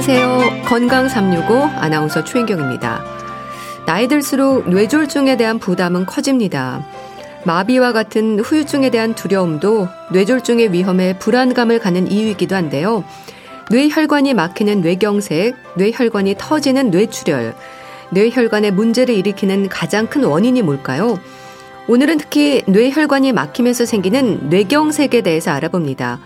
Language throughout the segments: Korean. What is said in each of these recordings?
안녕하세요. 건강 365 아나운서 최인경입니다. 나이 들수록 뇌졸중에 대한 부담은 커집니다. 마비와 같은 후유증에 대한 두려움도 뇌졸중의 위험에 불안감을 갖는 이유이기도 한데요. 뇌혈관이 막히는 뇌경색, 뇌혈관이 터지는 뇌출혈, 뇌혈관에 문제를 일으키는 가장 큰 원인이 뭘까요? 오늘은 특히 뇌혈관이 막히면서 생기는 뇌경색에 대해서 알아봅니다.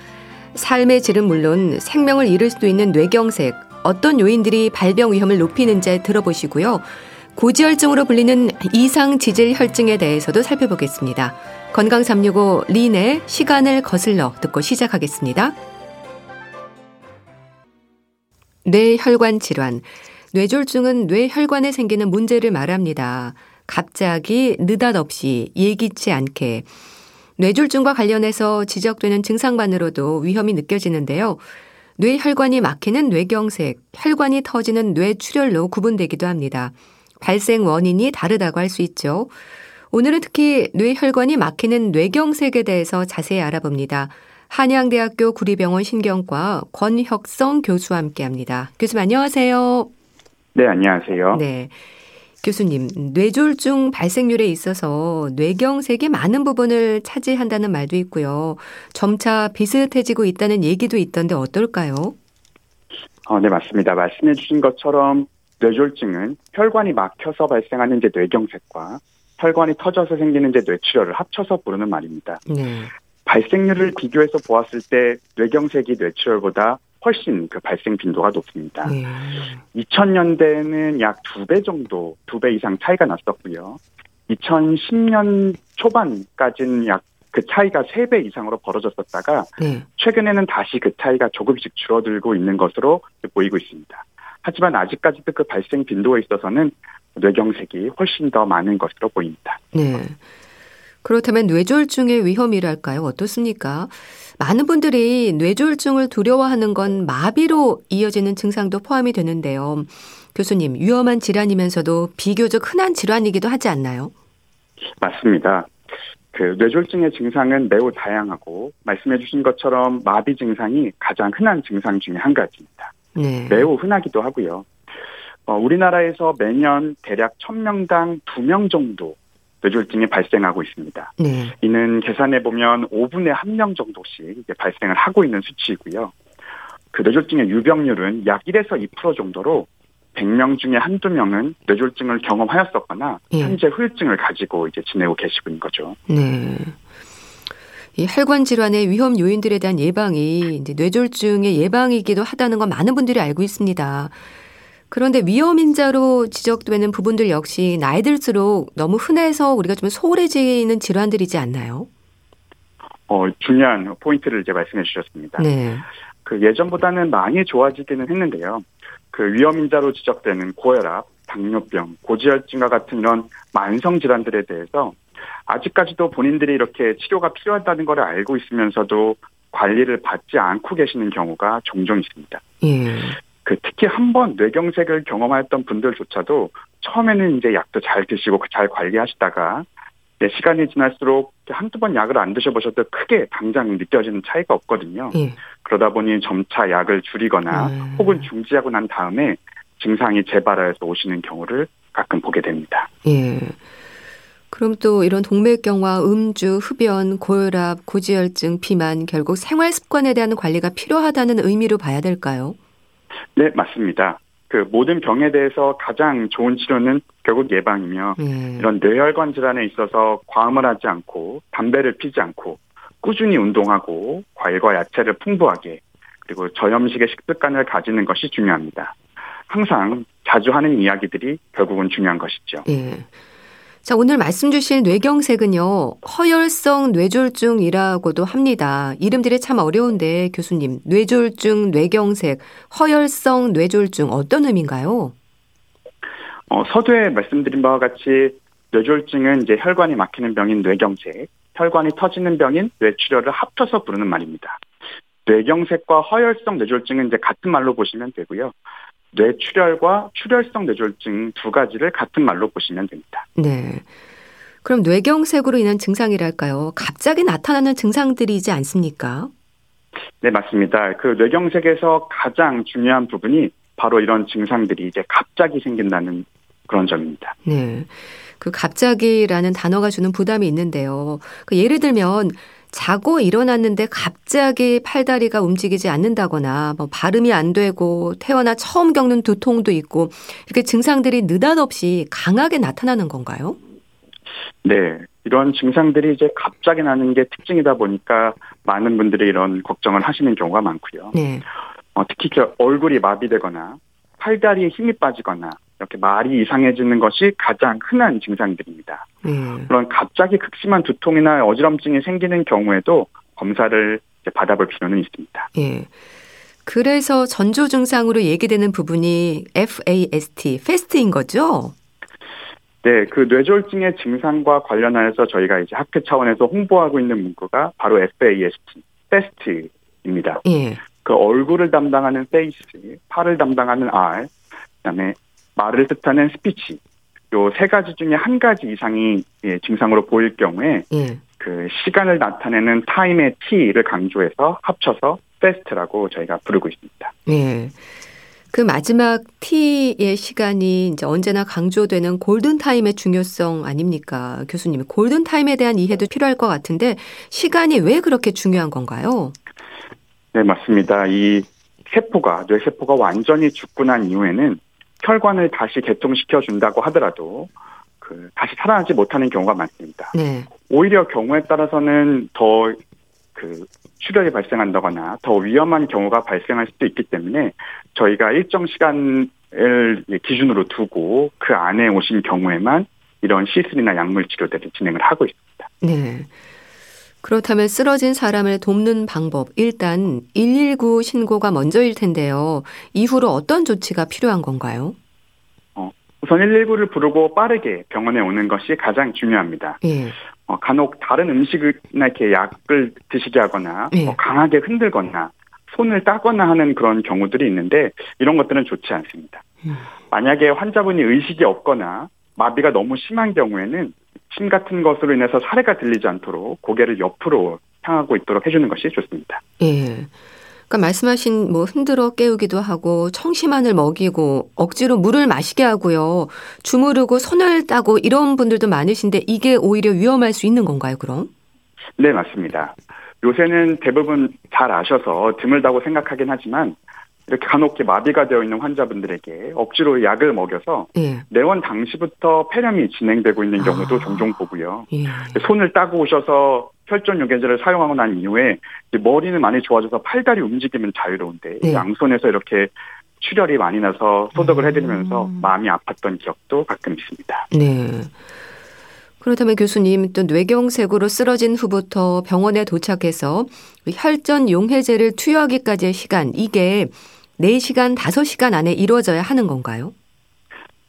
삶의 질은 물론 생명을 잃을 수도 있는 뇌경색, 어떤 요인들이 발병 위험을 높이는지 들어보시고요. 고지혈증으로 불리는 이상 지질 혈증에 대해서도 살펴보겠습니다. 건강 365 린의 시간을 거슬러 듣고 시작하겠습니다. 뇌혈관 질환. 뇌졸중은 뇌혈관에 생기는 문제를 말합니다. 갑자기 느닷없이 예기치 않게 뇌졸중과 관련해서 지적되는 증상만으로도 위험이 느껴지는데요. 뇌혈관이 막히는 뇌경색, 혈관이 터지는 뇌출혈로 구분되기도 합니다. 발생 원인이 다르다고 할 수 있죠. 오늘은 특히 뇌혈관이 막히는 뇌경색에 대해서 자세히 알아봅니다. 한양대학교 구리병원 신경과 권혁성 교수와 함께 합니다. 교수님 안녕하세요. 네, 안녕하세요. 네. 교수님, 뇌졸중 발생률에 있어서 뇌경색이 많은 부분을 차지한다는 말도 있고요. 점차 비슷해지고 있다는 얘기도 있던데 어떨까요? 어, 네, 맞습니다. 말씀해 주신 것처럼 뇌졸중은 혈관이 막혀서 발생하는 이제 뇌경색과 혈관이 터져서 생기는 이제 뇌출혈을 합쳐서 부르는 말입니다. 네. 발생률을 비교해서 보았을 때 뇌경색이 뇌출혈보다 훨씬 그 발생 빈도가 높습니다. 네. 2000년대는 약 두 배 정도, 두 배 이상 차이가 났었고요. 2010년 초반까지는 약 그 차이가 세 배 이상으로 벌어졌었다가 네. 최근에는 다시 그 차이가 조금씩 줄어들고 있는 것으로 보이고 있습니다. 하지만 아직까지도 그 발생 빈도에 있어서는 뇌경색이 훨씬 더 많은 것으로 보입니다. 네. 그렇다면 뇌졸중의 위험이랄까요? 어떻습니까? 많은 분들이 뇌졸중을 두려워하는 건 마비로 이어지는 증상도 포함이 되는데요. 교수님, 위험한 질환이면서도 비교적 흔한 질환이기도 하지 않나요? 맞습니다. 그 뇌졸중의 증상은 매우 다양하고 말씀해 주신 것처럼 마비 증상이 가장 흔한 증상 중에 한 가지입니다. 네. 매우 흔하기도 하고요. 어, 우리나라에서 매년 대략 1000명당 2명 정도 뇌졸중이 발생하고 있습니다. 네. 이는 계산해 보면 5분에 1명 정도씩 발생을 하고 있는 수치이고요. 그 뇌졸중의 유병률은 약 1에서 2% 정도로 100명 중에 한두 명은 뇌졸중을 경험하였었거나 네. 현재 후유증을 가지고 이제 지내고 계시고 있는 거죠. 네. 이 혈관 질환의 위험 요인들에 대한 예방이 이제 뇌졸중의 예방이기도 하다는 건 많은 분들이 알고 있습니다. 그런데 위험인자로 지적되는 부분들 역시 나이 들수록 너무 흔해서 우리가 좀 소홀해지는 질환들이지 않나요? 어, 중요한 포인트를 이제 말씀해 주셨습니다. 네. 그 예전보다는 많이 좋아지기는 했는데요. 그 위험인자로 지적되는 고혈압, 당뇨병, 고지혈증과 같은 이런 만성 질환들에 대해서 아직까지도 본인들이 이렇게 치료가 필요하다는 걸 알고 있으면서도 관리를 받지 않고 계시는 경우가 종종 있습니다. 예. 그 특히 한 번 뇌경색을 경험하였던 분들조차도 처음에는 이제 약도 잘 드시고 잘 관리하시다가 시간이 지날수록 한두 번 약을 안 드셔보셔도 크게 당장 느껴지는 차이가 없거든요. 예. 그러다 보니 점차 약을 줄이거나 음. 혹은 중지하고 난 다음에 증상이 재발해서 오시는 경우를 가끔 보게 됩니다. 예. 그럼 또 이런 동맥경화, 음주, 흡연, 고혈압, 고지혈증, 비만 결국 생활 습관에 대한 관리가 필요하다는 의미로 봐야 될까요? 네, 맞습니다. 그 모든 병에 대해서 가장 좋은 치료는 결국 예방이며 네. 이런 뇌혈관 질환에 있어서 과음을 하지 않고 담배를 피지 않고 꾸준히 운동하고 과일과 야채를 풍부하게 그리고 저염식의 식습관을 가지는 것이 중요합니다. 항상 자주 하는 이야기들이 결국은 중요한 것이죠. 네. 자, 오늘 말씀 주실 뇌경색은요, 허혈성 뇌졸중이라고도 합니다. 이름들이 참 어려운데, 교수님, 뇌졸중, 뇌경색, 허혈성 뇌졸중, 어떤 의미인가요? 어, 서두에 말씀드린 바와 같이 뇌졸중은 이제 혈관이 막히는 병인 뇌경색, 혈관이 터지는 병인 뇌출혈을 합쳐서 부르는 말입니다. 뇌경색과 허혈성 뇌졸중은 이제 같은 말로 보시면 되고요. 뇌출혈과 출혈성 뇌졸중 두 가지를 같은 말로 보시면 됩니다. 네. 그럼 뇌경색으로 인한 증상이랄까요? 갑자기 나타나는 증상들이지 않습니까? 네, 맞습니다. 그 뇌경색에서 가장 중요한 부분이 바로 이런 증상들이 이제 갑자기 생긴다는 그런 점입니다. 네. 그 갑자기라는 단어가 주는 부담이 있는데요. 그 예를 들면 자고 일어났는데 갑자기 팔다리가 움직이지 않는다거나 뭐 발음이 안 되고 태어나 처음 겪는 두통도 있고 이렇게 증상들이 느닷없이 강하게 나타나는 건가요? 네. 이런 증상들이 이제 갑자기 나는 게 특징이다 보니까 많은 분들이 이런 걱정을 하시는 경우가 많고요. 네. 어, 특히 얼굴이 마비되거나 팔다리에 힘이 빠지거나 이렇게 말이 이상해지는 것이 가장 흔한 증상들입니다. 음. 물론 갑자기 극심한 두통이나 어지럼증이 생기는 경우에도 검사를 받아볼 필요는 있습니다. 예. 그래서 전조 증상으로 얘기되는 부분이 FAST, FAST인 거죠? 네, 그 뇌졸중의 증상과 관련하여서 저희가 이제 학회 차원에서 홍보하고 있는 문구가 바로 FAST, FAST입니다. 예. 그 얼굴을 담당하는 face, 팔을 담당하는 arm, 그다음에 말을 뜻하는 스피치 요 세 가지 중에 한 가지 이상이 예, 증상으로 보일 경우에 예. 그 시간을 나타내는 타임의 T를 강조해서 합쳐서 FAST라고 저희가 부르고 있습니다. 예. 그 마지막 T의 시간이 이제 언제나 강조되는 골든 타임의 중요성 아닙니까? 교수님. 골든 타임에 대한 이해도 필요할 것 같은데 시간이 왜 그렇게 중요한 건가요? 네, 맞습니다. 이 세포가 뇌세포가 완전히 죽고 난 이후에는 혈관을 다시 개통시켜 준다고 하더라도 그 다시 살아나지 못하는 경우가 많습니다. 네. 오히려 경우에 따라서는 더 그 출혈이 발생한다거나 더 위험한 경우가 발생할 수도 있기 때문에 저희가 일정 시간을 기준으로 두고 그 안에 오신 경우에만 이런 시술이나 약물 치료들을 진행을 하고 있습니다. 네. 그렇다면 쓰러진 사람을 돕는 방법, 일단 119 신고가 먼저일 텐데요. 이후로 어떤 조치가 필요한 건가요? 어, 우선 119를 부르고 빠르게 병원에 오는 것이 가장 중요합니다. 예. 어, 간혹 다른 음식이나 이렇게 약을 드시게 하거나 예. 어, 강하게 흔들거나 손을 따거나 하는 그런 경우들이 있는데 이런 것들은 좋지 않습니다. 음. 만약에 환자분이 의식이 없거나 마비가 너무 심한 경우에는 침 같은 것으로 인해서 사례가 들리지 않도록 고개를 옆으로 향하고 있도록 해주는 것이 좋습니다. 예. 그러니까 말씀하신 뭐 흔들어 깨우기도 하고 청심환을 먹이고 억지로 물을 마시게 하고요. 주무르고 손을 따고 이런 분들도 많으신데 이게 오히려 위험할 수 있는 건가요, 그럼? 네, 맞습니다. 요새는 대부분 잘 아셔서 드물다고 생각하긴 하지만 이렇게 간혹 마비가 되어 있는 환자분들에게 억지로 약을 먹여서 예. 내원 당시부터 폐렴이 진행되고 있는 경우도 아. 종종 보고요. 예. 손을 따고 오셔서 혈전 요괴제를 사용하고 난 이후에 머리는 많이 좋아져서 팔다리 움직이면 자유로운데 예. 양손에서 이렇게 출혈이 많이 나서 소독을 해드리면서 음. 마음이 아팠던 기억도 가끔 있습니다. 네. 그렇다면 교수님 또 뇌경색으로 쓰러진 후부터 병원에 도착해서 혈전 용해제를 투여하기까지의 시간 이게 4시간, 5시간 안에 이루어져야 하는 건가요?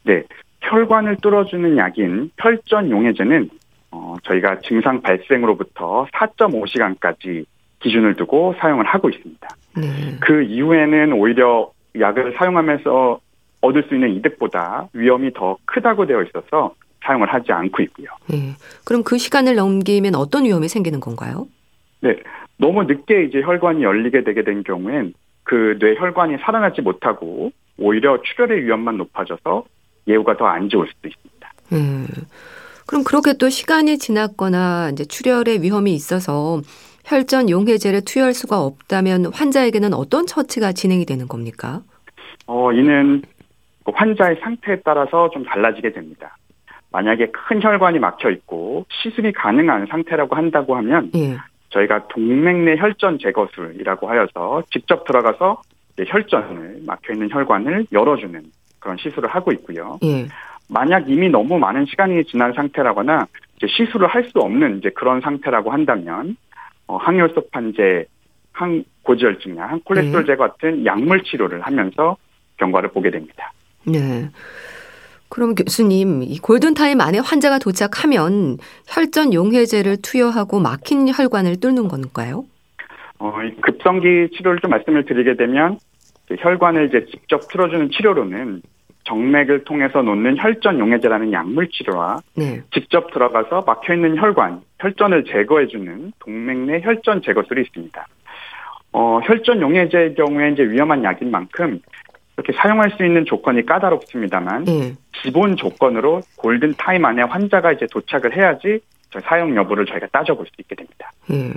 네. 혈관을 뚫어주는 약인 혈전 용해제는 어, 저희가 증상 발생으로부터 4.5시간까지 기준을 두고 사용을 하고 있습니다. 네. 그 이후에는 오히려 약을 사용하면서 얻을 수 있는 이득보다 위험이 더 크다고 되어 있어서 사용을 하지 않고 있고요. 네. 그럼 그 시간을 넘기면 어떤 위험이 생기는 건가요? 네. 너무 늦게 이제 혈관이 열리게 되게 된 경우엔 그 뇌혈관이 살아나지 못하고 오히려 출혈의 위험만 높아져서 예후가 더 안 좋을 수도 있습니다. 음. 그럼 그렇게 또 시간이 지났거나 이제 출혈의 위험이 있어서 혈전 용해제를 투여할 수가 없다면 환자에게는 어떤 처치가 진행이 되는 겁니까? 어, 이는 그 환자의 상태에 따라서 좀 달라지게 됩니다. 만약에 큰 혈관이 막혀 있고 시술이 가능한 상태라고 한다고 하면 예. 저희가 동맥내 혈전 제거술이라고 하여서 직접 들어가서 혈전을 막혀 있는 혈관을 열어주는 그런 시술을 하고 있고요. 예. 만약 이미 너무 많은 시간이 지난 상태라거나 이제 시술을 할 수 없는 이제 그런 상태라고 한다면 어, 항혈소 판제, 항 고지혈증약, 항콜레스테롤 예. 제거 같은 약물 치료를 하면서 경과를 보게 됩니다. 네. 그럼 교수님, 이 골든타임 안에 환자가 도착하면 혈전 용해제를 투여하고 막힌 혈관을 뚫는 건가요? 어, 급성기 치료를 좀 말씀을 드리게 되면 혈관을 이제 직접 틀어주는 치료로는 정맥을 통해서 놓는 혈전 용해제라는 약물 치료와 네. 직접 들어가서 막혀 있는 혈관, 혈전을 제거해주는 동맥 내 혈전 제거술이 있습니다. 어, 혈전 용해제의 경우에 이제 위험한 약인 만큼 이렇게 사용할 수 있는 조건이 까다롭습니다만 예. 기본 조건으로 골든 타임 안에 환자가 이제 도착을 해야지 사용 여부를 저희가 따져볼 수 있게 됩니다. 예.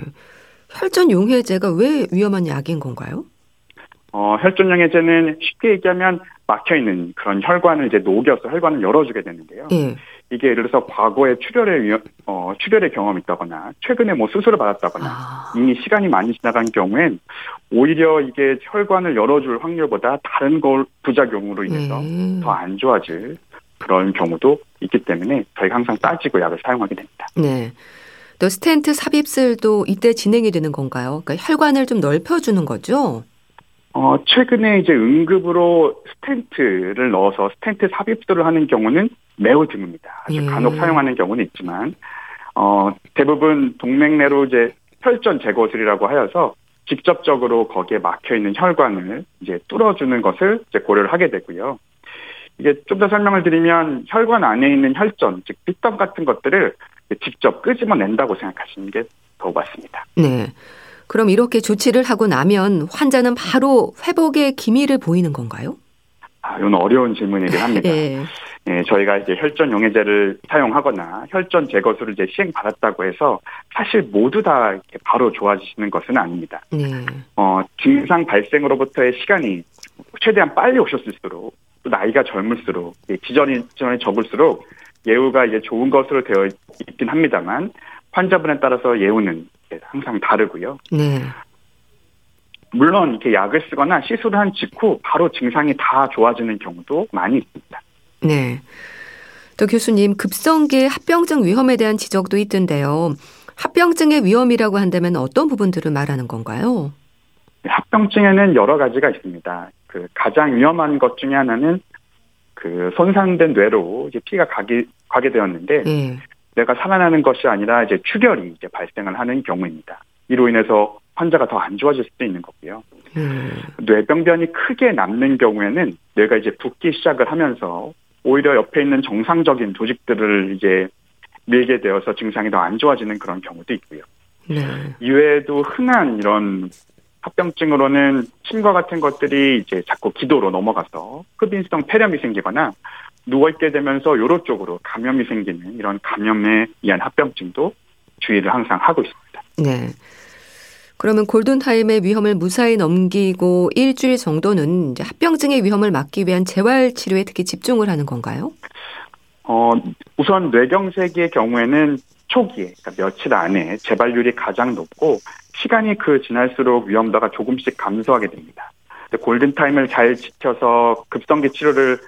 혈전 용해제가 왜 위험한 약인 건가요? 어, 혈전 용해제는 쉽게 얘기하면 막혀 있는 그런 혈관을 이제 녹여서 혈관을 열어주게 되는데요. 예. 이게 예를 들어서 과거에 출혈의 어, 출혈의 경험이 있다거나 최근에 뭐 수술을 받았다거나 아. 이미 시간이 많이 지나간 경우엔 오히려 이게 혈관을 열어줄 확률보다 다른 걸 부작용으로 인해서 예. 더안 좋아질 그런 경우도 있기 때문에 저희가 항상 따지고 약을 사용하게 됩니다. 네. 또 스텐트 삽입술도 이때 진행이 되는 건가요? 그러니까 혈관을 좀 넓혀주는 거죠? 어, 최근에 이제 응급으로 스텐트를 넣어서 스텐트 삽입술을 하는 경우는 매우 드뭅니다. 아주 예. 간혹 사용하는 경우는 있지만, 어, 대부분 동맥 내로 이제 혈전 제거술이라고 하여서 직접적으로 거기에 막혀 있는 혈관을 이제 뚫어주는 것을 이제 고려를 하게 되고요. 이게 좀 더 설명을 드리면 혈관 안에 있는 혈전, 즉 핏덤 같은 것들을 직접 끄집어낸다고 생각하시는 게 더 맞습니다. 네. 그럼 이렇게 조치를 하고 나면 환자는 바로 회복의 기미를 보이는 건가요? 아, 이건 어려운 질문이긴 합니다. 예. 예, 저희가 이제 혈전 용해제를 사용하거나 혈전 제거술을 이제 시행 받았다고 해서 사실 모두 다 이렇게 바로 좋아지시는 것은 아닙니다. 네. 어, 증상 발생으로부터의 시간이 최대한 빨리 오셨을수록 또 나이가 젊을수록 지전이 지전이 적을수록 예후가 이제 좋은 것으로 되어 있긴 합니다만 환자분에 따라서 예후는 항상 다르고요. 네. 물론 이렇게 약을 쓰거나 시술을 한 직후 바로 증상이 다 좋아지는 경우도 많이 있습니다. 네. 또 교수님 급성기 합병증 위험에 대한 지적도 있던데요. 합병증의 위험이라고 한다면 어떤 부분들을 말하는 건가요? 합병증에는 여러 가지가 있습니다. 그 가장 위험한 것 중에 하나는 그 손상된 뇌로 이제 피가 가게 가게 되었는데 네. 내가 살아나는 것이 아니라 이제 출혈이 이제 발생을 하는 경우입니다. 이로 인해서 환자가 더 안 좋아질 수도 있는 거고요. 음. 뇌병변이 크게 남는 경우에는 뇌가 이제 붓기 시작을 하면서 오히려 옆에 있는 정상적인 조직들을 이제 밀게 되어서 증상이 더 안 좋아지는 그런 경우도 있고요. 네. 이외에도 흔한 이런 합병증으로는 침과 같은 것들이 이제 자꾸 기도로 넘어가서 흡인성 폐렴이 생기거나 누워있게 되면서 요로 쪽으로 감염이 생기는 이런 감염에 의한 합병증도 주의를 항상 하고 있습니다. 네. 그러면 골든타임의 위험을 무사히 넘기고 일주일 정도는 합병증의 위험을 막기 위한 재활 치료에 특히 집중을 하는 건가요? 어, 우선 뇌경색의 경우에는 초기에, 그러니까 며칠 안에 재발률이 가장 높고 시간이 그 지날수록 위험도가 조금씩 감소하게 됩니다. 골든타임을 잘 지켜서 급성기 치료를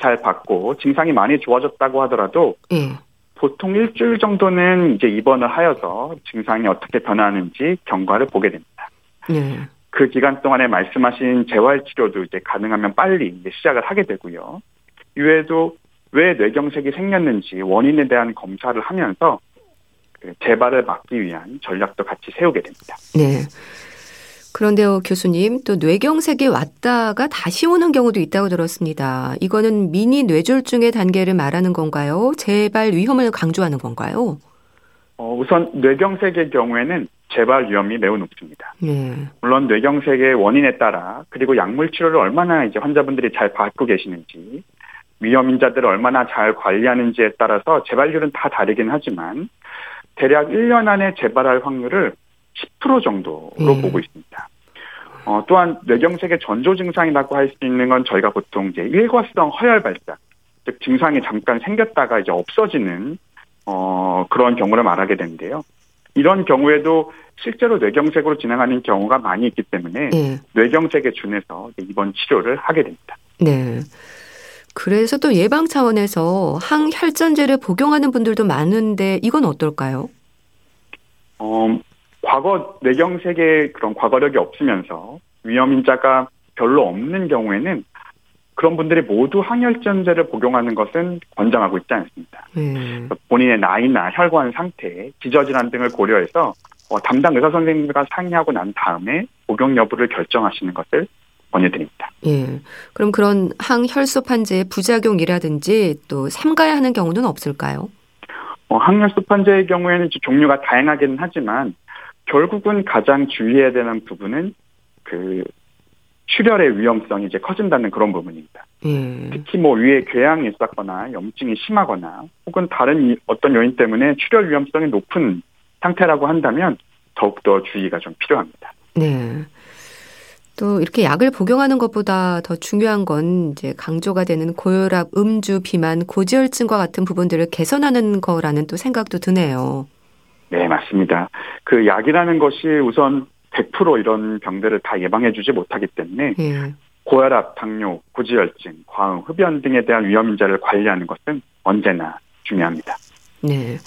잘 받고 증상이 많이 좋아졌다고 하더라도 예. 보통 일주일 정도는 이제 입원을 하여서 증상이 어떻게 변하는지 경과를 보게 됩니다. 예. 그 기간 동안에 말씀하신 재활 치료도 이제 가능하면 빨리 이제 시작을 하게 되고요. 이외에도 왜 뇌경색이 생겼는지 원인에 대한 검사를 하면서 그 재발을 막기 위한 전략도 같이 세우게 됩니다. 네. 그런데요, 교수님, 또 뇌경색이 왔다가 다시 오는 경우도 있다고 들었습니다. 이거는 미니 뇌졸중의 단계를 말하는 건가요? 재발 위험을 강조하는 건가요? 어, 우선 뇌경색의 경우에는 재발 위험이 매우 높습니다. 네. 물론 뇌경색의 원인에 따라 그리고 약물 치료를 얼마나 이제 환자분들이 잘 받고 계시는지 위험 인자들을 얼마나 잘 관리하는지에 따라서 재발률은 다 다르긴 하지만 대략 1년 안에 재발할 확률을 10% 정도로 음. 보고 있습니다. 어, 또한 뇌경색의 전조 증상이라고 할 수 있는 건 저희가 보통 이제 일과성 허혈 발작, 즉 증상이 잠깐 생겼다가 이제 없어지는 어, 그런 경우를 말하게 되는데요. 이런 경우에도 실제로 뇌경색으로 진행하는 경우가 많이 있기 때문에 네. 뇌경색에 준해서 입원 치료를 하게 됩니다. 네. 그래서 또 예방 차원에서 항혈전제를 복용하는 분들도 많은데 이건 어떨까요? 어, 과거 뇌경색의 그런 과거력이 없으면서 위험 인자가 별로 없는 경우에는 그런 분들이 모두 항혈전제를 복용하는 것은 권장하고 있지 않습니다. 음. 본인의 나이나 혈관 상태, 기저질환 등을 고려해서 어, 담당 의사 선생님과 상의하고 난 다음에 복용 여부를 결정하시는 것을 권유드립니다. 예. 그럼 그런 항혈소판제의 부작용이라든지 또 삼가야 하는 경우는 없을까요? 어, 항혈소판제의 경우에는 종류가 다양하기는 하지만 결국은 가장 주의해야 되는 부분은 그 출혈의 위험성이 이제 커진다는 그런 부분입니다. 음. 특히 뭐 위에 궤양이 있었거나 염증이 심하거나 혹은 다른 어떤 요인 때문에 출혈 위험성이 높은 상태라고 한다면 더욱더 주의가 좀 필요합니다. 네. 또 이렇게 약을 복용하는 것보다 더 중요한 건 이제 강조가 되는 고혈압, 음주, 비만, 고지혈증과 같은 부분들을 개선하는 거라는 또 생각도 드네요. 네, 맞습니다. 그 약이라는 것이 우선 100% 이런 병들을 다 예방해주지 못하기 때문에 예. 고혈압, 당뇨, 고지혈증, 과음, 흡연 등에 대한 위험 인자를 관리하는 것은 언제나 중요합니다. 네.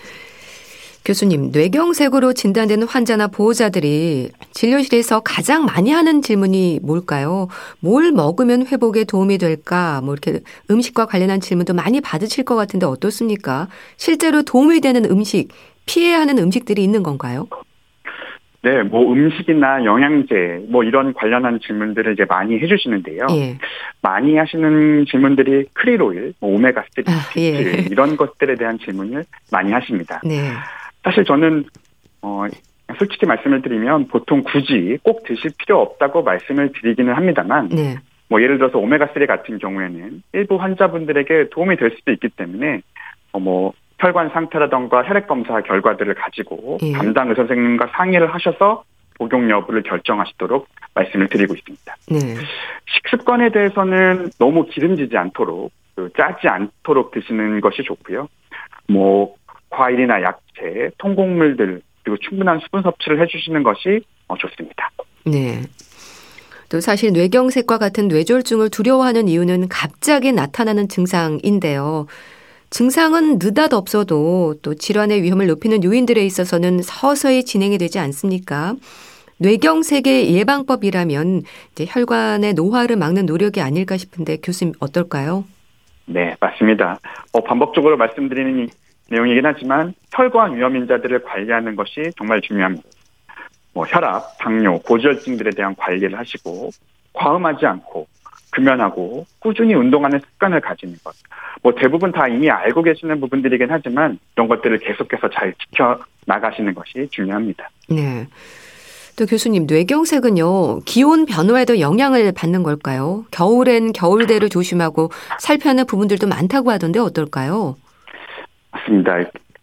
교수님, 뇌경색으로 진단되는 환자나 보호자들이 진료실에서 가장 많이 하는 질문이 뭘까요? 뭘 먹으면 회복에 도움이 될까? 뭐 이렇게 음식과 관련한 질문도 많이 받으실 것 같은데 어떻습니까? 실제로 도움이 되는 음식, 피해야 하는 음식들이 있는 건가요? 네, 뭐 음식이나 영양제 뭐 이런 관련한 질문들을 이제 많이 해주시는데요. 예. 많이 하시는 질문들이 크릴오일, 뭐 오메가 3, 아, 예. 이런 것들에 대한 질문을 많이 하십니다. 네. 사실 저는 어 솔직히 말씀을 드리면 보통 굳이 꼭 드실 필요 없다고 말씀을 드리기는 합니다만 네. 뭐 예를 들어서 오메가 3 같은 경우에는 일부 환자분들에게 도움이 될 수도 있기 때문에 어뭐 혈관 상태라던가 혈액 검사 결과들을 가지고 예. 담당 의사 선생님과 상의를 하셔서 복용 여부를 결정하시도록 말씀을 드리고 있습니다. 네. 식습관에 대해서는 너무 기름지지 않도록 그 짜지 않도록 드시는 것이 좋고요. 뭐 과일이나 야채, 통곡물들 그리고 충분한 수분 섭취를 해주시는 것이 어, 좋습니다. 네. 또 사실 뇌경색과 같은 뇌졸중을 두려워하는 이유는 갑자기 나타나는 증상인데요. 증상은 느닷없어도 또 질환의 위험을 높이는 요인들에 있어서는 서서히 진행이 되지 않습니까? 뇌경색의 예방법이라면 이제 혈관의 노화를 막는 노력이 아닐까 싶은데 교수님 어떨까요? 네, 맞습니다. 어, 반복적으로 말씀드리는 내용이긴 하지만 혈관 위험 인자들을 관리하는 것이 정말 중요합니다. 뭐 혈압, 당뇨, 고지혈증들에 대한 관리를 하시고 과음하지 않고 금연하고 꾸준히 운동하는 습관을 가지는 것. 뭐 대부분 다 이미 알고 계시는 부분들이긴 하지만 이런 것들을 계속해서 잘 지켜 나가시는 것이 중요합니다. 네. 또 교수님, 뇌경색은요, 기온 변화에도 영향을 받는 걸까요? 겨울엔 겨울대로 조심하고 살펴는 부분들도 많다고 하던데 어떨까요? 맞습니다.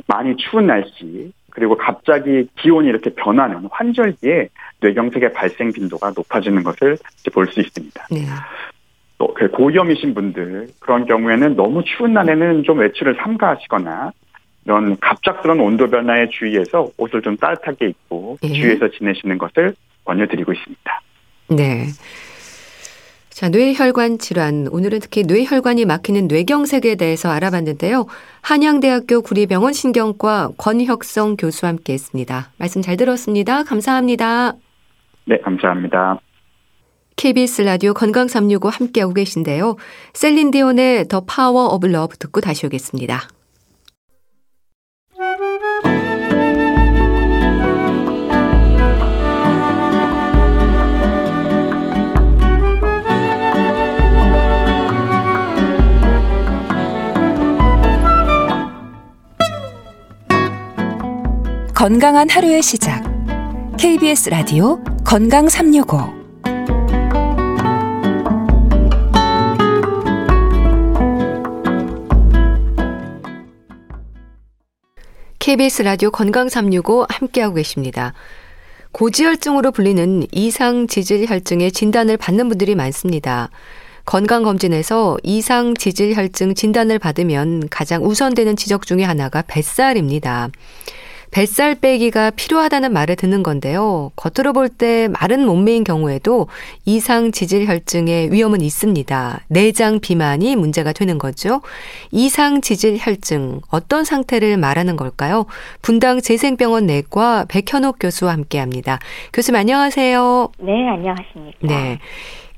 많이 추운 날씨 그리고 갑자기 기온이 이렇게 변하는 환절기에 뇌경색의 발생 빈도가 높아지는 것을 볼 수 있습니다. 네. 또그 고위험이신 분들 그런 경우에는 너무 추운 날에는 좀 외출을 삼가하시거나 이런 갑작스러운 온도 변화에 주의해서 옷을 좀 따뜻하게 입고 네. 주의해서 지내시는 것을 권유드리고 있습니다. 네. 자, 뇌혈관 질환. 오늘은 특히 뇌혈관이 막히는 뇌경색에 대해서 알아봤는데요. 한양대학교 구리병원 신경과 권혁성 교수와 함께 했습니다. 말씀 잘 들었습니다. 감사합니다. 네, 감사합니다. KBS 라디오 건강 365 함께하고 계신데요. 셀린 디온의 더 파워 오브 러브 듣고 다시 오겠습니다. 건강한 하루의 시작. KBS 라디오 건강 365. KBS 라디오 건강 365 함께하고 계십니다. 고지혈증으로 불리는 이상 지질 혈증의 진단을 받는 분들이 많습니다. 건강검진에서 이상 지질 혈증 진단을 받으면 가장 우선되는 지적 중의 하나가 뱃살입니다. 뱃살 빼기가 필요하다는 말을 듣는 건데요. 겉으로 볼 때 마른 몸매인 경우에도 이상 지질 혈증의 위험은 있습니다. 내장 비만이 문제가 되는 거죠. 이상 지질 혈증 어떤 상태를 말하는 걸까요? 분당 재생병원 내과 백현옥 교수와 함께 합니다. 교수님 안녕하세요. 네, 안녕하십니까. 네.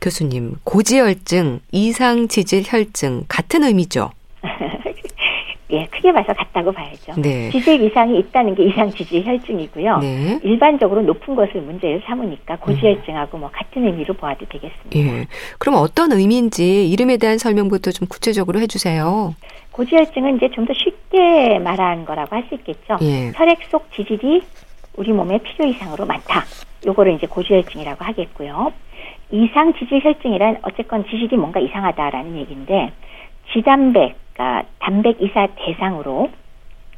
교수님, 고지혈증, 이상 지질 혈증 같은 의미죠? 예, 크게 봐서 같다고 봐야죠. 네. 지질 이상이 있다는 게 이상 지질 혈증이고요. 네. 일반적으로 높은 것을 문제를 삼으니까 고지혈증하고 뭐 같은 의미로 보아도 되겠습니다. 예. 그럼 어떤 의미인지 이름에 대한 설명부터 좀 구체적으로 해주세요. 고지혈증은 이제 좀 더 쉽게 말한 거라고 할 수 있겠죠. 예. 혈액 속 지질이 우리 몸에 필요 이상으로 많다. 요거를 이제 고지혈증이라고 하겠고요. 이상 지질 혈증이란 어쨌건 지질이 뭔가 이상하다라는 얘기인데 지단백, 그러니까 단백 이사 대상으로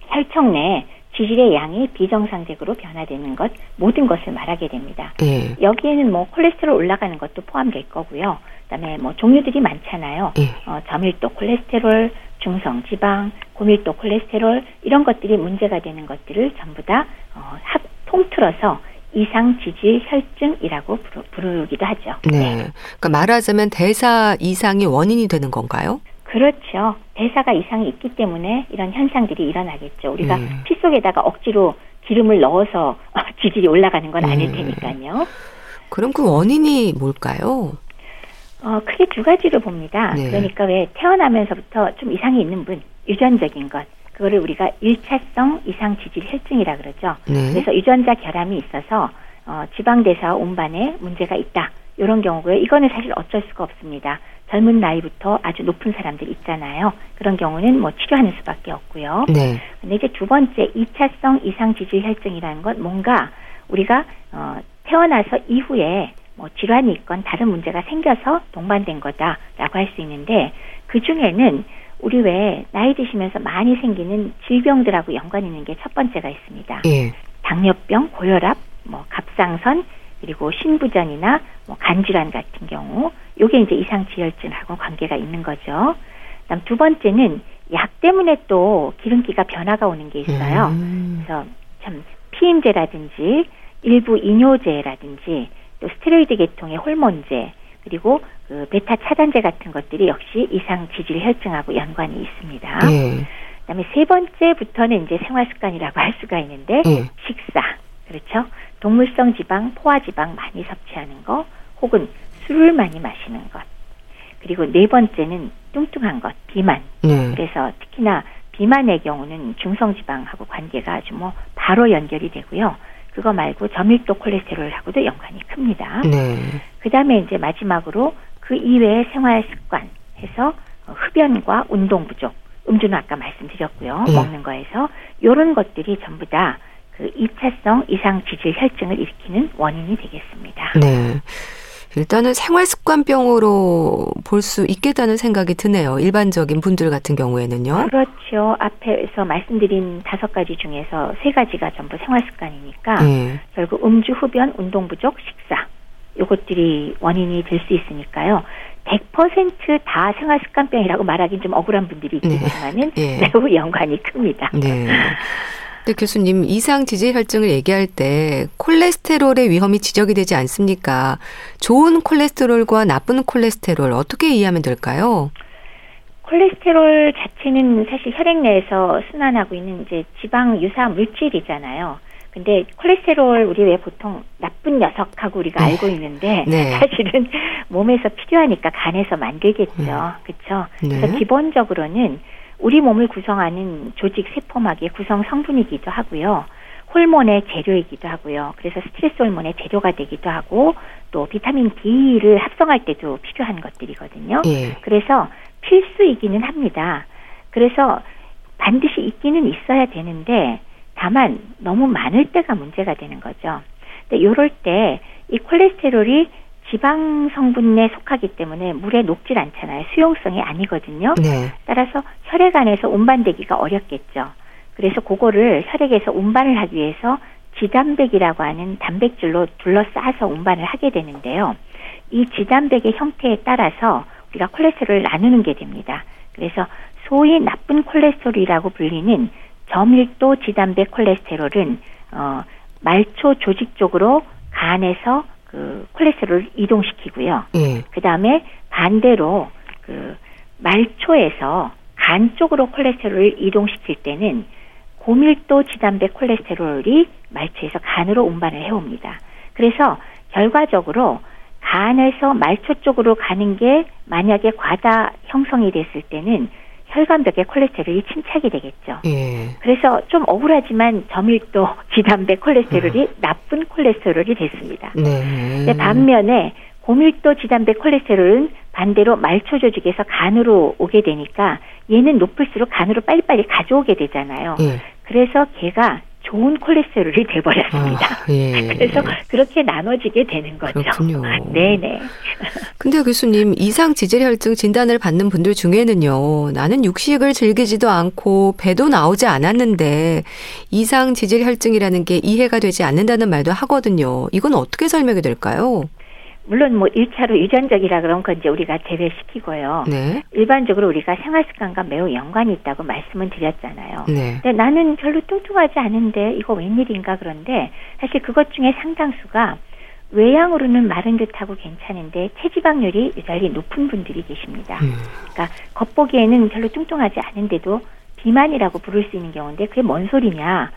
혈청 내 지질의 양이 비정상적으로 변화되는 것 모든 것을 말하게 됩니다. 예. 여기에는 뭐 콜레스테롤 올라가는 것도 포함될 거고요. 그다음에 뭐 종류들이 많잖아요. 예. 어, 저밀도 콜레스테롤, 중성 지방, 고밀도 콜레스테롤 이런 것들이 문제가 되는 것들을 전부 다 어, 합, 통틀어서 이상 지질 혈증이라고 부르, 기도 하죠. 네. 네. 그러니까 말하자면 대사 이상이 원인이 되는 건가요? 그렇죠. 대사가 이상이 있기 때문에 이런 현상들이 일어나겠죠. 우리가 음. 피 속에다가 억지로 기름을 넣어서 지질이 올라가는 건 아닐 음. 테니까요. 그럼 그 원인이 뭘까요? 어, 크게 두 가지로 봅니다. 네. 그러니까 왜 태어나면서부터 좀 이상이 있는 분, 유전적인 것, 그거를 우리가 일차성 이상 지질 혈증이라 그러죠. 네. 그래서 유전자 결함이 있어서 어, 지방대사 운반에 문제가 있다. 이런 경우고요. 이거는 사실 어쩔 수가 없습니다. 젊은 나이부터 아주 높은 사람들 있잖아요. 그런 경우는 뭐 치료하는 수밖에 없고요. 네. 근데 이제 두 번째 2차성 이상 지질 혈증이라는 건 뭔가 우리가 어, 태어나서 이후에 뭐 질환이 있건 다른 문제가 생겨서 동반된 거다라고 할 수 있는데 그 중에는 우리 왜 나이 드시면서 많이 생기는 질병들하고 연관 있는 게 첫 번째가 있습니다. 예. 당뇨병, 고혈압, 뭐 갑상선, 그리고 신부전이나 뭐 간질환 같은 경우 요게 이제 이상 지혈증하고 관계가 있는 거죠. 그다음 두 번째는 약 때문에 또 기름기가 변화가 오는 게 있어요. 음. 그래서 참 피임제라든지 일부 이뇨제라든지 또 스테로이드 계통의 호르몬제 그리고 그 베타 차단제 같은 것들이 역시 이상 지질 혈증하고 연관이 있습니다. 네. 그다음에 세 번째부터는 이제 생활 습관이라고 할 수가 있는데 네. 식사 그렇죠. 동물성 지방, 포화 지방 많이 섭취하는 거, 혹은 술을 많이 마시는 것. 그리고 네 번째는 뚱뚱한 것, 비만. 네. 그래서 특히나 비만의 경우는 중성 지방하고 관계가 아주 뭐 바로 연결이 되고요. 그거 말고 저밀도 콜레스테롤하고도 연관이 큽니다. 네. 그 다음에 이제 마지막으로 그 이외의 생활 습관 해서 흡연과 운동 부족, 음주는 아까 말씀드렸고요. 네. 먹는 거에서 이런 것들이 전부 다 그 2차성 이상 지질 혈증을 일으키는 원인이 되겠습니다. 네. 일단은 생활습관병으로 볼 수 있겠다는 생각이 드네요. 일반적인 분들 같은 경우에는요. 그렇죠. 앞에서 말씀드린 다섯 가지 중에서 세 가지가 전부 생활습관이니까 네. 결국 음주, 흡연, 운동 부족, 식사 요것들이 원인이 될 수 있으니까요. 100%다 생활습관병이라고 말하기는 좀 억울한 분들이 네. 있겠지만은 네. 네. 매우 연관이 큽니다. 네. 근데 교수님 이상 지질 혈증을 얘기할 때 콜레스테롤의 위험이 지적이 되지 않습니까? 좋은 콜레스테롤과 나쁜 콜레스테롤 어떻게 이해하면 될까요? 콜레스테롤 자체는 사실 혈액 내에서 순환하고 있는 이제 지방 유사 물질이잖아요. 근데 콜레스테롤 우리 왜 보통 나쁜 녀석하고 우리가 네. 알고 있는데 네. 사실은 몸에서 필요하니까 간에서 만들겠죠. 네. 그렇죠? 그래서 네. 기본적으로는 우리 몸을 구성하는 조직 세포막의 구성 성분이기도 하고요. 호르몬의 재료이기도 하고요. 그래서 스트레스 호르몬의 재료가 되기도 하고 또 비타민 D를 합성할 때도 필요한 것들이거든요. 예. 그래서 필수이기는 합니다. 그래서 반드시 있기는 있어야 되는데 다만 너무 많을 때가 문제가 되는 거죠. 근데 이럴 때 이 콜레스테롤이 지방 성분에 속하기 때문에 물에 녹질 않잖아요. 수용성이 아니거든요. 네. 따라서 혈액 안에서 운반되기가 어렵겠죠. 그래서 그거를 혈액에서 운반을 하기 위해서 지단백이라고 하는 단백질로 둘러싸서 운반을 하게 되는데요. 이 지단백의 형태에 따라서 우리가 콜레스테롤을 나누는 게 됩니다. 그래서 소위 나쁜 콜레스테롤이라고 불리는 저밀도 지단백 콜레스테롤은 어, 말초 조직 쪽으로 간에서 그 콜레스테롤을 이동시키고요. 예. 그 다음에 반대로 그 말초에서 간 쪽으로 콜레스테롤을 이동시킬 때는 고밀도 지단백 콜레스테롤이 말초에서 간으로 운반을 해옵니다. 그래서 결과적으로 간에서 말초 쪽으로 가는 게 만약에 과다 형성이 됐을 때는 혈관벽에 콜레스테롤이 침착이 되겠죠. 예. 그래서 좀 억울하지만 저밀도 지단백 콜레스테롤이 음. 나쁜 콜레스테롤이 됐습니다. 네. 반면에 고밀도 지단백 콜레스테롤은 반대로 말초 조직에서 간으로 오게 되니까 얘는 높을수록 간으로 빨리빨리 가져오게 되잖아요. 예. 그래서 걔가 좋은 콜레스테롤이 돼버렸습니다. 아, 예. 그래서 그렇게 나눠지게 되는 거죠. 그렇군요. 네네. 근데 교수님 이상 지질혈증 진단을 받는 분들 중에는요, 나는 육식을 즐기지도 않고 배도 나오지 않았는데 이상 지질혈증이라는 게 이해가 되지 않는다는 말도 하거든요. 이건 어떻게 설명이 될까요? 물론 뭐 1차로 유전적이라 그런 건 이제 우리가 제외시키고요. 네. 일반적으로 우리가 생활 습관과 매우 연관이 있다고 말씀을 드렸잖아요. 네. 근데 나는 별로 뚱뚱하지 않은데 이거 웬일인가 그런데 사실 그것 중에 상당수가 외양으로는 마른 듯하고 괜찮은데 체지방률이 유달리 높은 분들이 계십니다. 음. 그러니까 겉보기에는 별로 뚱뚱하지 않은데도 비만이라고 부를 수 있는 경우인데 그게 뭔 소리냐?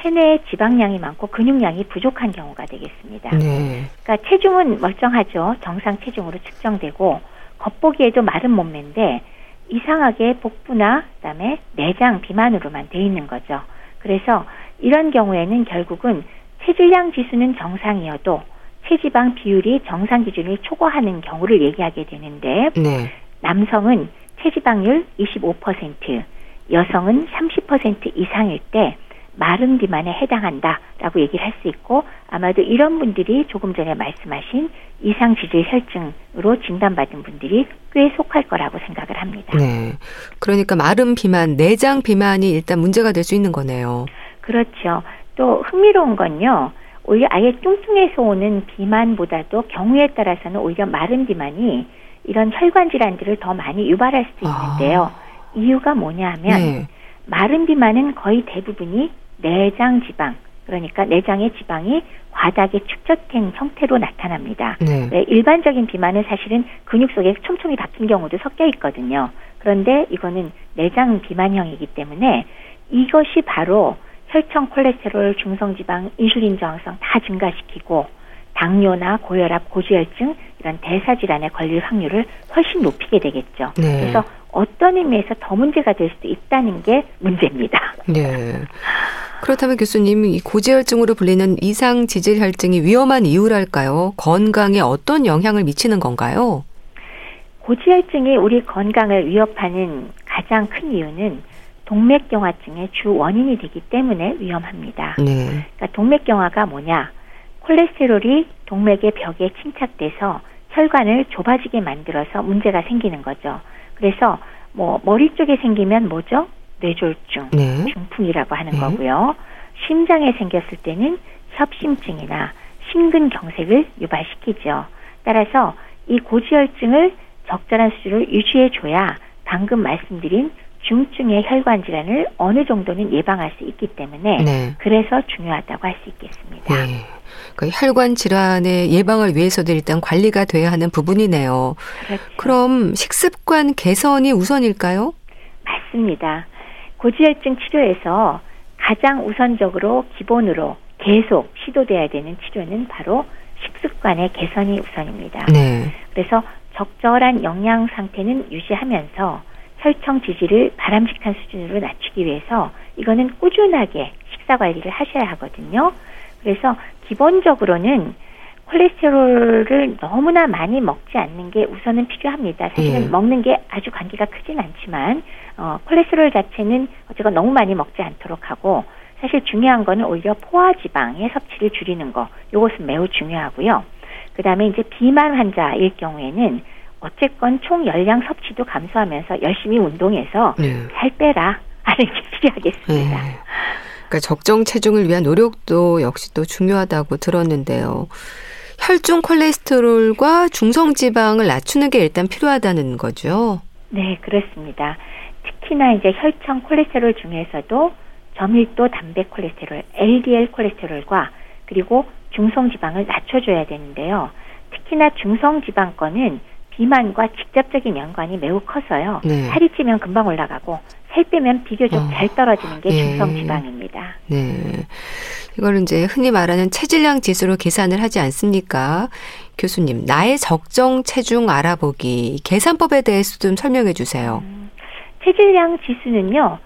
체내에 지방량이 많고 근육량이 부족한 경우가 되겠습니다. 네. 그러니까 체중은 멀쩡하죠. 정상 체중으로 측정되고 겉보기에도 마른 몸매인데 이상하게 복부나 그다음에 내장 비만으로만 돼 있는 거죠. 그래서 이런 경우에는 결국은 체질량 지수는 정상이어도 체지방 비율이 정상 기준을 초과하는 경우를 얘기하게 되는데 네. 남성은 체지방률 25%, 여성은 30% 이상일 때 마른 비만에 해당한다라고 얘기를 할 수 있고 아마도 이런 분들이 조금 전에 말씀하신 이상 지질 혈증으로 진단받은 분들이 꽤 속할 거라고 생각을 합니다. 네. 그러니까 마른 비만, 내장 비만이 일단 문제가 될 수 있는 거네요. 그렇죠. 또 흥미로운 건요. 오히려 아예 뚱뚱해서 오는 비만보다도 경우에 따라서는 오히려 마른 비만이 이런 혈관 질환들을 더 많이 유발할 수도 있는데요. 아. 이유가 뭐냐 하면 네. 마른 비만은 거의 대부분이 내장 지방, 그러니까 내장의 지방이 과다하게 축적된 형태로 나타납니다. 네. 네, 일반적인 비만은 사실은 근육 속에 촘촘히 박힌 경우도 섞여 있거든요. 그런데 이거는 내장 비만형이기 때문에 이것이 바로 혈청 콜레스테롤, 중성지방, 인슐린 저항성 다 증가시키고 당뇨나 고혈압, 고지혈증 이런 대사 질환에 걸릴 확률을 훨씬 높이게 되겠죠. 네. 그래서 어떤 의미에서 더 문제가 될 수도 있다는 게 문제입니다. 네. 그렇다면 교수님, 이 고지혈증으로 불리는 이상 지질혈증이 위험한 이유랄까요? 건강에 어떤 영향을 미치는 건가요? 고지혈증이 우리 건강을 위협하는 가장 큰 이유는 동맥경화증의 주 원인이 되기 때문에 위험합니다. 네. 그러니까 동맥경화가 뭐냐? 콜레스테롤이 동맥의 벽에 침착돼서 혈관을 좁아지게 만들어서 문제가 생기는 거죠. 그래서 뭐 머리 쪽에 생기면 뭐죠? 뇌졸중, 네. 중풍이라고 하는 네. 거고요. 심장에 생겼을 때는 협심증이나 심근경색을 유발시키죠. 따라서 이 고지혈증을 적절한 수준을 유지해 줘야 방금 말씀드린 중증의 혈관 질환을 어느 정도는 예방할 수 있기 때문에 네. 그래서 중요하다고 할 수 있겠습니다. 네. 그 혈관 질환의 예방을 위해서도 일단 관리가 돼야 하는 부분이네요. 그렇죠. 그럼 식습관 개선이 우선일까요? 맞습니다. 고지혈증 치료에서 가장 우선적으로 기본으로 계속 시도돼야 되는 치료는 바로 식습관의 개선이 우선입니다. 네. 그래서 적절한 영양 상태는 유지하면서 혈청 지지를 바람직한 수준으로 낮추기 위해서 이거는 꾸준하게 식사 관리를 하셔야 하거든요. 그래서 기본적으로는 콜레스테롤을 너무나 많이 먹지 않는 게 우선은 필요합니다. 사실은 예. 먹는 게 아주 관계가 크진 않지만 어, 콜레스테롤 자체는 어제가 너무 많이 먹지 않도록 하고 사실 중요한 거는 오히려 포화 지방의 섭취를 줄이는 거. 이것은 매우 중요하고요. 그다음에 이제 비만 환자일 경우에는 어쨌건 총 열량 섭취도 감소하면서 열심히 운동해서 네. 살 빼라 하는 게 필요하겠습니다. 네. 그러니까 적정 체중을 위한 노력도 역시 또 중요하다고 들었는데요. 혈중 콜레스테롤과 중성 지방을 낮추는 게 일단 필요하다는 거죠. 네, 그렇습니다. 특히나 이제 혈청 콜레스테롤 중에서도 저밀도 단백 콜레스테롤, LDL 콜레스테롤과 그리고 중성 지방을 낮춰줘야 되는데요. 특히나 중성 지방권은 비만과 직접적인 연관이 매우 커서요. 네. 살이 찌면 금방 올라가고 살 빼면 비교적 어. 잘 떨어지는 게 예. 중성 지방입니다. 네. 이걸 이제 흔히 말하는 체질량 지수로 계산을 하지 않습니까? 교수님, 나의 적정 체중 알아보기 계산법에 대해서 좀 설명해 주세요. 음, 체질량 지수는요.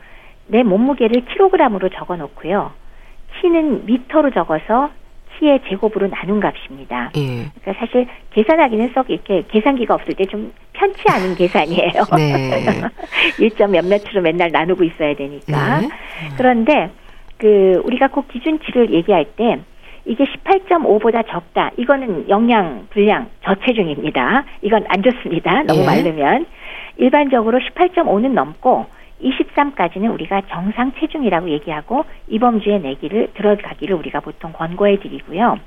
내 몸무게를 킬로그램으로 적어 놓고요. 키는 미터로 적어서 키의 제곱으로 나눈 값입니다. 예. 그러니까 사실 계산하기는 썩 이렇게 계산기가 없을 때 좀 편치 않은 계산이에요. 네. 1점 몇몇으로 맨날 나누고 있어야 되니까. 네. 그런데 그 우리가 꼭 기준치를 얘기할 때 이게 18.5보다 적다. 이거는 영양 불량 저체중입니다. 이건 안 좋습니다. 너무 예. 마르면 일반적으로 18.5는 넘고 23까지는 우리가 정상 체중이라고 얘기하고 이번 주에 내기를 들어가기를 우리가 보통 권고해 드리고요.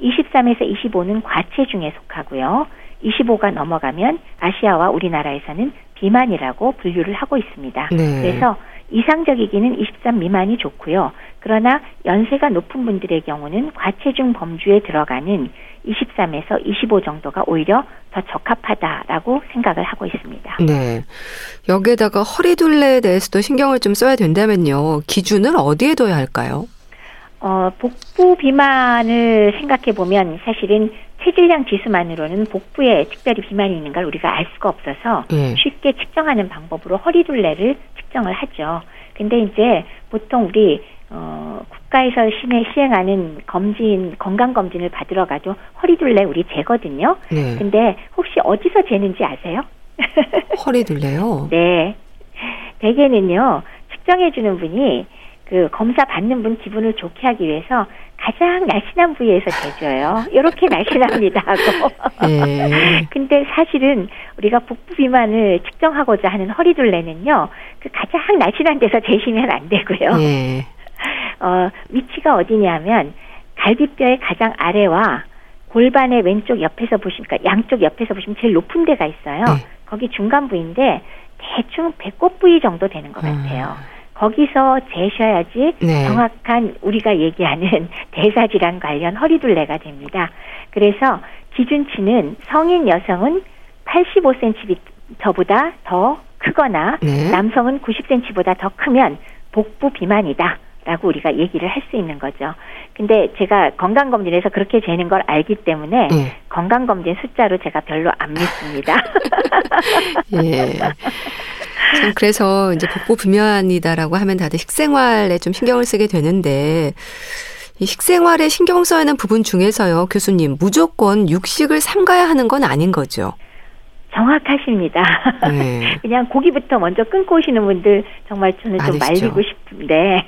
23에서 25는 과체중에 속하고요. 25가 넘어가면 아시아와 우리나라에서는 비만이라고 분류를 하고 있습니다. 네. 그래서 이상적이기는 23 미만이 좋고요. 그러나 연세가 높은 분들의 경우는 과체중 범주에 들어가는 23에서 25 정도가 오히려 더 적합하다라고 생각을 하고 있습니다. 네. 여기에다가 허리둘레에 대해서도 신경을 좀 써야 된다면요. 기준을 어디에 둬야 할까요? 어, 복부 비만을 생각해 보면 사실은 체질량 지수만으로는 복부에 특별히 비만이 있는 걸 우리가 알 수가 없어서 네. 쉽게 측정하는 방법으로 허리둘레를 측정을 하죠. 근데 이제 보통 우리 어, 국가에서 시행, 시행하는 검진, 건강검진을 받으러 가도 허리둘레 우리 재거든요. 네. 근데 혹시 어디서 재는지 아세요? 허리둘레요? 네. 대개는요, 측정해주는 분이 그 검사 받는 분 기분을 좋게 하기 위해서 가장 날씬한 부위에서 재줘요. 이렇게 날씬합니다 하고. 네. 근데 사실은 우리가 복부 비만을 측정하고자 하는 허리둘레는요, 그 가장 날씬한 데서 재시면 안 되고요. 네. 어, 위치가 어디냐면 갈비뼈의 가장 아래와 골반의 왼쪽 옆에서 보시면, 그러니까 양쪽 옆에서 보시면 제일 높은 데가 있어요. 네. 거기 중간 부위인데 대충 배꼽 부위 정도 되는 것 같아요. 음. 거기서 재셔야지 네. 정확한 우리가 얘기하는 대사질환 관련 허리둘레가 됩니다. 그래서 기준치는 성인 여성은 85cm보다 더 크거나 네. 남성은 90cm보다 더 크면 복부 비만이다. 라고 우리가 얘기를 할 수 있는 거죠. 근데 제가 건강검진에서 그렇게 재는 걸 알기 때문에 네. 건강검진 숫자로 제가 별로 안 믿습니다. 예. 참 그래서 이제 복부 불면이다라고 하면 다들 식생활에 좀 신경을 쓰게 되는데 이 식생활에 신경 써야 하는 부분 중에서요, 교수님 무조건 육식을 삼가야 하는 건 아닌 거죠. 정확하십니다. 네. 그냥 고기부터 먼저 끊고 오시는 분들 정말 저는 좀 말리고 싶은데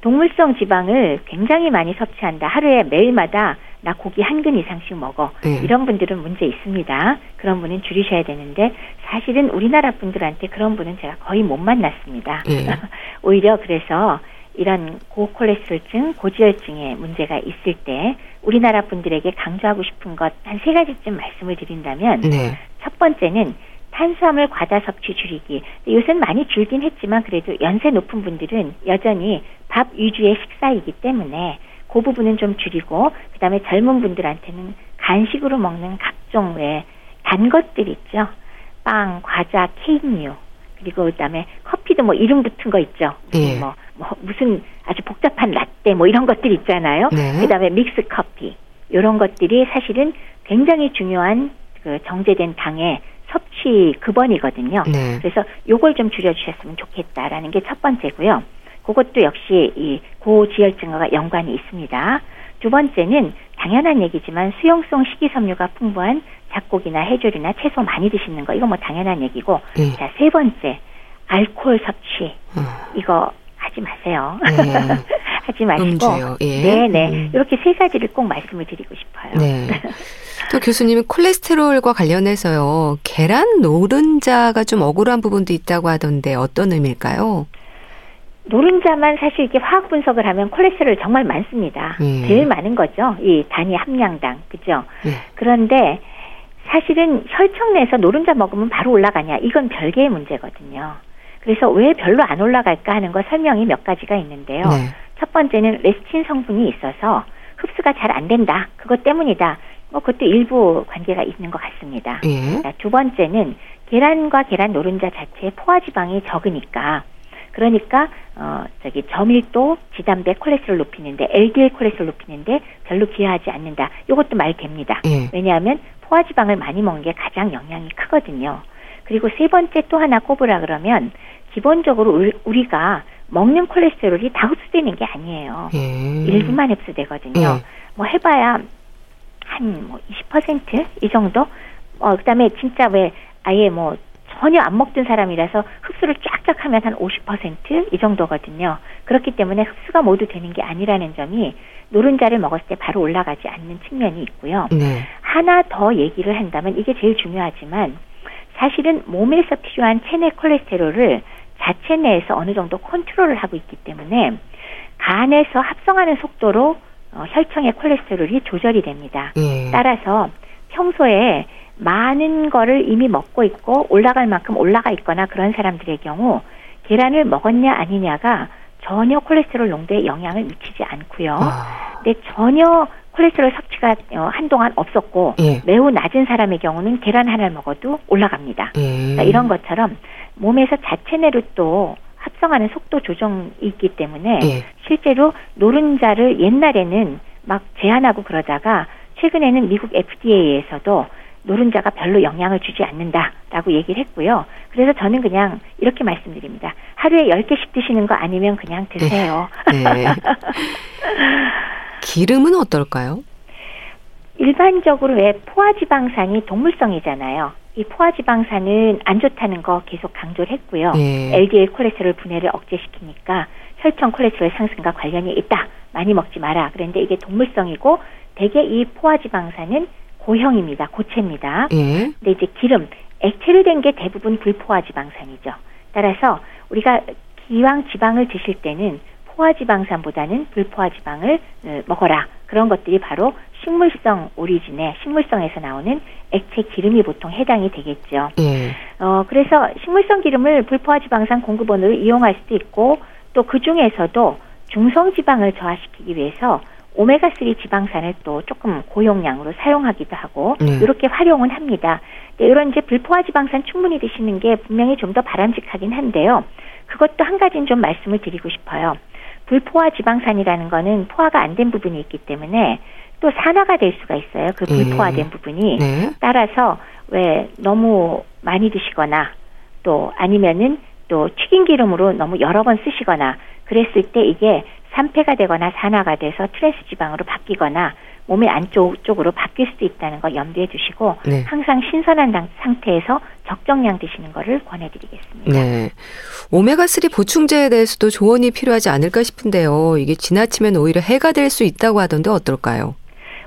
동물성 지방을 굉장히 많이 섭취한다. 하루에 매일마다 나 고기 한 근 이상씩 먹어. 네. 이런 분들은 문제 있습니다. 그런 분은 줄이셔야 되는데 사실은 우리나라 분들한테 그런 분은 제가 거의 못 만났습니다. 네. 오히려 그래서 이런 고콜레스테롤증, 고지혈증의 문제가 있을 때 우리나라 분들에게 강조하고 싶은 것 한 세 가지쯤 말씀을 드린다면 네. 첫 번째는 탄수화물 과다 섭취 줄이기. 요새는 많이 줄긴 했지만 그래도 연세 높은 분들은 여전히 밥 위주의 식사이기 때문에 그 부분은 좀 줄이고 그다음에 젊은 분들한테는 간식으로 먹는 각종 외 단 것들 있죠. 빵, 과자, 케이크류 그리고 그다음에 커피도 뭐 이름 붙은 거 있죠. 네. 뭐, 뭐 무슨 아주 복잡한 라떼 뭐 이런 것들 있잖아요. 네. 그다음에 믹스 커피 이런 것들이 사실은 굉장히 중요한 그 정제된 당의 섭취 급원이거든요. 네. 그래서 요걸 좀 줄여주셨으면 좋겠다라는 게 첫 번째고요. 그것도 역시 이 고지혈증과 연관이 있습니다. 두 번째는 당연한 얘기지만 수용성 식이섬유가 풍부한 잡곡이나 해조류나 채소 많이 드시는 거 이거 뭐 당연한 얘기고 네. 자세 번째 알코올 섭취 어. 이거 하지 마세요. 네. 하지 마시고 예. 네네 음. 이렇게 세 가지를 꼭 말씀을 드리고 싶어요. 네. 또 교수님은 콜레스테롤과 관련해서요 계란 노른자가 좀 억울한 부분도 있다고 하던데 어떤 의미일까요? 노른자만 사실 이렇게 화학 분석을 하면 콜레스테롤 정말 많습니다. 음. 제일 많은 거죠. 이 단위 함량당. 그죠? 음. 그런데 사실은 혈청 내에서 노른자 먹으면 바로 올라가냐. 이건 별개의 문제거든요. 그래서 왜 별로 안 올라갈까 하는 거 설명이 몇 가지가 있는데요. 네. 첫 번째는 레스틴 성분이 있어서 흡수가 잘 안 된다. 그것 때문이다. 뭐 그것도 일부 관계가 있는 것 같습니다. 예. 두 번째는 계란과 계란 노른자 자체에 포화 지방이 적으니까 그러니까 어 저기 저밀도 지단백 콜레스테롤 높이는데 LDL 콜레스테롤 높이는데 별로 기여하지 않는다. 이것도 말 됩니다. 예. 왜냐하면 포화 지방을 많이 먹는 게 가장 영향이 크거든요. 그리고 세 번째 또 하나 꼽으라 그러면 기본적으로 우리가 먹는 콜레스테롤이 다 흡수되는 게 아니에요. 예. 일부만 흡수되거든요. 예. 뭐 해봐야 한 뭐 20%이 정도. 어 그다음에 진짜 왜 아예 뭐 전혀 안 먹던 사람이라서 흡수를 쫙쫙 하면 한 50%이 정도거든요. 그렇기 때문에 흡수가 모두 되는 게 아니라는 점이 노른자를 먹었을 때 바로 올라가지 않는 측면이 있고요. 네. 하나 더 얘기를 한다면 이게 제일 중요하지만 사실은 몸에서 필요한 체내 콜레스테롤을 자체 내에서 어느 정도 컨트롤을 하고 있기 때문에 간에서 합성하는 속도로 어, 혈청의 콜레스테롤이 조절이 됩니다. 예. 따라서 평소에 많은 거를 이미 먹고 있고 올라갈 만큼 올라가 있거나 그런 사람들의 경우 계란을 먹었냐 아니냐가 전혀 콜레스테롤 농도에 영향을 미치지 않고요. 아. 근데 전혀 콜레스테롤 섭취가 어, 한동안 없었고 예. 매우 낮은 사람의 경우는 계란 하나를 먹어도 올라갑니다. 예. 그러니까 이런 것처럼 몸에서 자체 내로 또 합성하는 속도 조정이 있기 때문에 예. 실제로 노른자를 옛날에는 막 제한하고 그러다가 최근에는 미국 FDA에서도 노른자가 별로 영향을 주지 않는다라고 얘기를 했고요. 그래서 저는 그냥 이렇게 말씀드립니다. 하루에 10개씩 드시는 거 아니면 그냥 드세요. 네. 네. 기름은 어떨까요? 일반적으로 왜 포화지방산이 동물성이잖아요. 이 포화지방산은 안 좋다는 거 계속 강조를 했고요. 네. LDL 콜레스테롤 분해를 억제시키니까 혈청 콜레스테롤 상승과 관련이 있다. 많이 먹지 마라. 그런데 이게 동물성이고 대개 이 포화지방산은 고형입니다. 고체입니다. 예. 근데 이제 기름, 액체로 된 게 대부분 불포화지방산이죠. 따라서 우리가 기왕 지방을 드실 때는 포화지방산보다는 불포화지방을 어, 먹어라. 그런 것들이 바로 식물성 오리진의 식물성에서 나오는 액체 기름이 보통 해당이 되겠죠. 예. 어, 그래서 식물성 기름을 불포화 지방산 공급원으로 이용할 수도 있고 또 그 중에서도 중성 지방을 저하시키기 위해서 오메가3 지방산을 또 조금 고용량으로 사용하기도 하고 네. 이렇게 활용은 합니다. 네, 이런 이제 불포화 지방산 충분히 드시는 게 분명히 좀 더 바람직하긴 한데요. 그것도 한 가지는 좀 말씀을 드리고 싶어요. 불포화 지방산이라는 거는 포화가 안 된 부분이 있기 때문에 또 산화가 될 수가 있어요. 그 네. 불포화된 네. 부분이 네. 따라서 왜 너무 많이 드시거나 또 아니면은 또 튀긴 기름으로 너무 여러 번 쓰시거나 그랬을 때 이게 산패가 되거나 산화가 돼서 트랜스 지방으로 바뀌거나 몸의 안쪽 쪽으로 바뀔 수도 있다는 거 염두에 두시고 네. 항상 신선한 상태에서 적정량 드시는 거를 권해드리겠습니다. 네. 오메가 3 보충제에 대해서도 조언이 필요하지 않을까 싶은데요. 이게 지나치면 오히려 해가 될 수 있다고 하던데 어떨까요?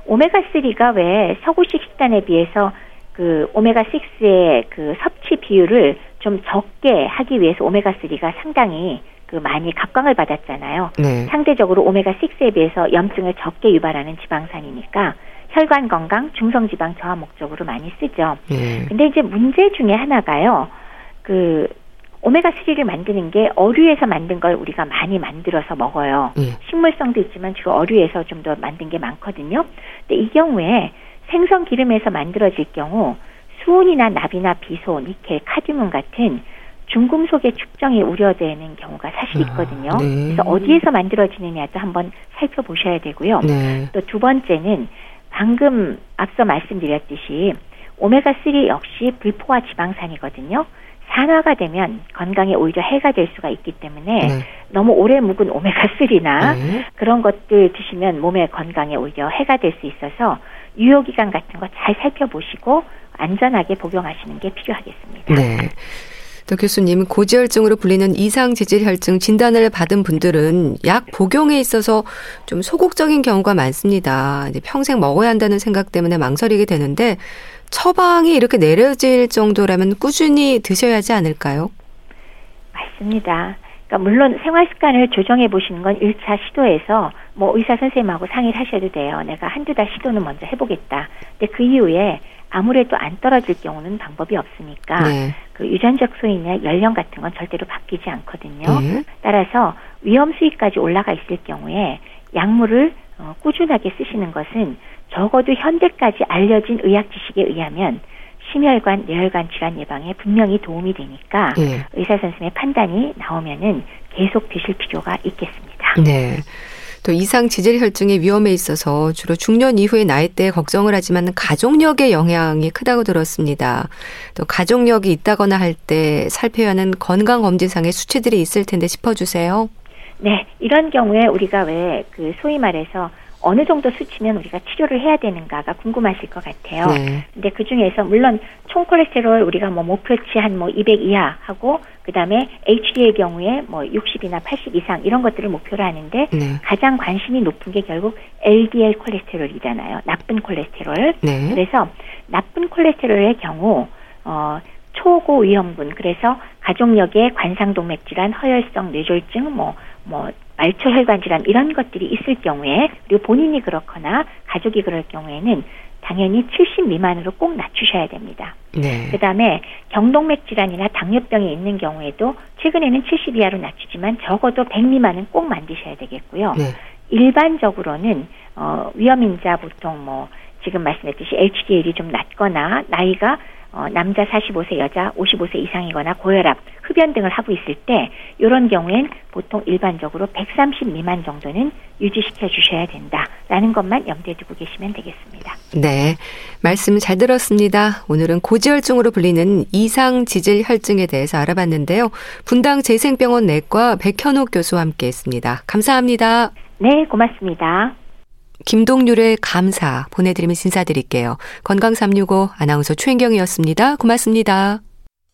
오메가 3가 왜 서구식 식단에 비해서 그 오메가 6의 그 섭취 비율을 좀 적게 하기 위해서 오메가 3가 상당히 그 많이 각광을 받았잖아요. 네. 상대적으로 오메가 6에 비해서 염증을 적게 유발하는 지방산이니까 혈관 건강, 중성 지방 저하 목적으로 많이 쓰죠. 네. 근데 이제 문제 중에 하나가요. 그 오메가 3를 만드는 게 어류에서 만든 걸 우리가 많이 만들어서 먹어요. 네. 식물성도 있지만 주로 어류에서 좀 더 만든 게 많거든요. 근데 이 경우에 생선 기름에서 만들어질 경우 수온이나 납이나 비소, 니켈, 카디뮴 같은 중금속의 축정이 우려되는 경우가 사실 아, 있거든요. 아, 네. 그래서 어디에서 만들어지느냐도 한번 살펴보셔야 되고요. 네. 또두 번째는 방금 앞서 말씀드렸듯이 오메가 3 역시 불포화 지방산이거든요. 산화가 되면 건강에 오히려 해가 될 수가 있기 때문에 네. 너무 오래 묵은 오메가 3나 그런 것들 드시면 몸의 건강에 오히려 해가 될 수 있어서 유효기간 같은 거 잘 살펴보시고 안전하게 복용하시는 게 필요하겠습니다. 네. 또 교수님, 고지혈증으로 불리는 이상지질혈증 진단을 받은 분들은 약 복용에 있어서 좀 소극적인 경우가 많습니다. 이제 평생 먹어야 한다는 생각 때문에 망설이게 되는데 처방이 이렇게 내려질 정도라면 꾸준히 드셔야 하지 않을까요? 맞습니다. 그러니까 물론 생활 습관을 조정해 보시는 건 1차 시도에서 뭐 의사 선생님하고 상의를 하셔도 돼요. 내가 한두 달 시도는 먼저 해보겠다. 근데 그 이후에 아무래도 안 떨어질 경우는 방법이 없으니까 네. 그 유전적 소인의 연령 같은 건 절대로 바뀌지 않거든요. 네. 따라서 위험 수위까지 올라가 있을 경우에 약물을 어, 꾸준하게 쓰시는 것은 적어도 현대까지 알려진 의학 지식에 의하면 심혈관, 뇌혈관 질환 예방에 분명히 도움이 되니까 네. 의사 선생님의 판단이 나오면은 계속 드실 필요가 있겠습니다. 네. 또 이상 지질 혈증의 위험에 있어서 주로 중년 이후의 나이대에 걱정을 하지만 가족력의 영향이 크다고 들었습니다. 또 가족력이 있다거나 할 때 살펴야 하는 건강 검진상의 수치들이 있을 텐데 짚어주세요. 네, 이런 경우에 우리가 왜 그 소위 말해서 어느 정도 수치면 우리가 치료를 해야 되는가가 궁금하실 것 같아요. 네. 근데 그 중에서 물론 총 콜레스테롤 우리가 뭐 목표치 한 뭐 200 이하 하고 그다음에 HD의 경우에 뭐 60이나 80 이상 이런 것들을 목표로 하는데 네. 가장 관심이 높은 게 결국 LDL 콜레스테롤이잖아요. 나쁜 콜레스테롤. 네. 그래서 나쁜 콜레스테롤의 경우 어 초고 위험군 그래서 가족력에 관상동맥 질환, 허혈성 뇌졸중 뭐뭐 뭐 말초 혈관 질환 이런 것들이 있을 경우에 그리고 본인이 그렇거나 가족이 그럴 경우에는 당연히 70 미만으로 꼭 낮추셔야 됩니다. 네. 그다음에 경동맥 질환이나 당뇨병이 있는 경우에도 최근에는 70 이하로 낮추지만 적어도 100 미만은 꼭 만드셔야 되겠고요. 네. 일반적으로는 어 위험 인자 보통 뭐 지금 말씀했듯이 HDL이 좀 낮거나 나이가 어, 남자 45세, 여자 55세 이상이거나 고혈압, 흡연 등을 하고 있을 때 이런 경우엔 보통 일반적으로 130 미만 정도는 유지시켜 주셔야 된다라는 것만 염두에 두고 계시면 되겠습니다. 네. 말씀 잘 들었습니다. 오늘은 고지혈증으로 불리는 이상 지질 혈증에 대해서 알아봤는데요. 분당 재생병원 내과 백현옥 교수와 함께 했습니다. 감사합니다. 네, 고맙습니다. 김동률의 감사 보내드리면서 인사드릴게요. 건강365 아나운서 최인경이었습니다. 고맙습니다.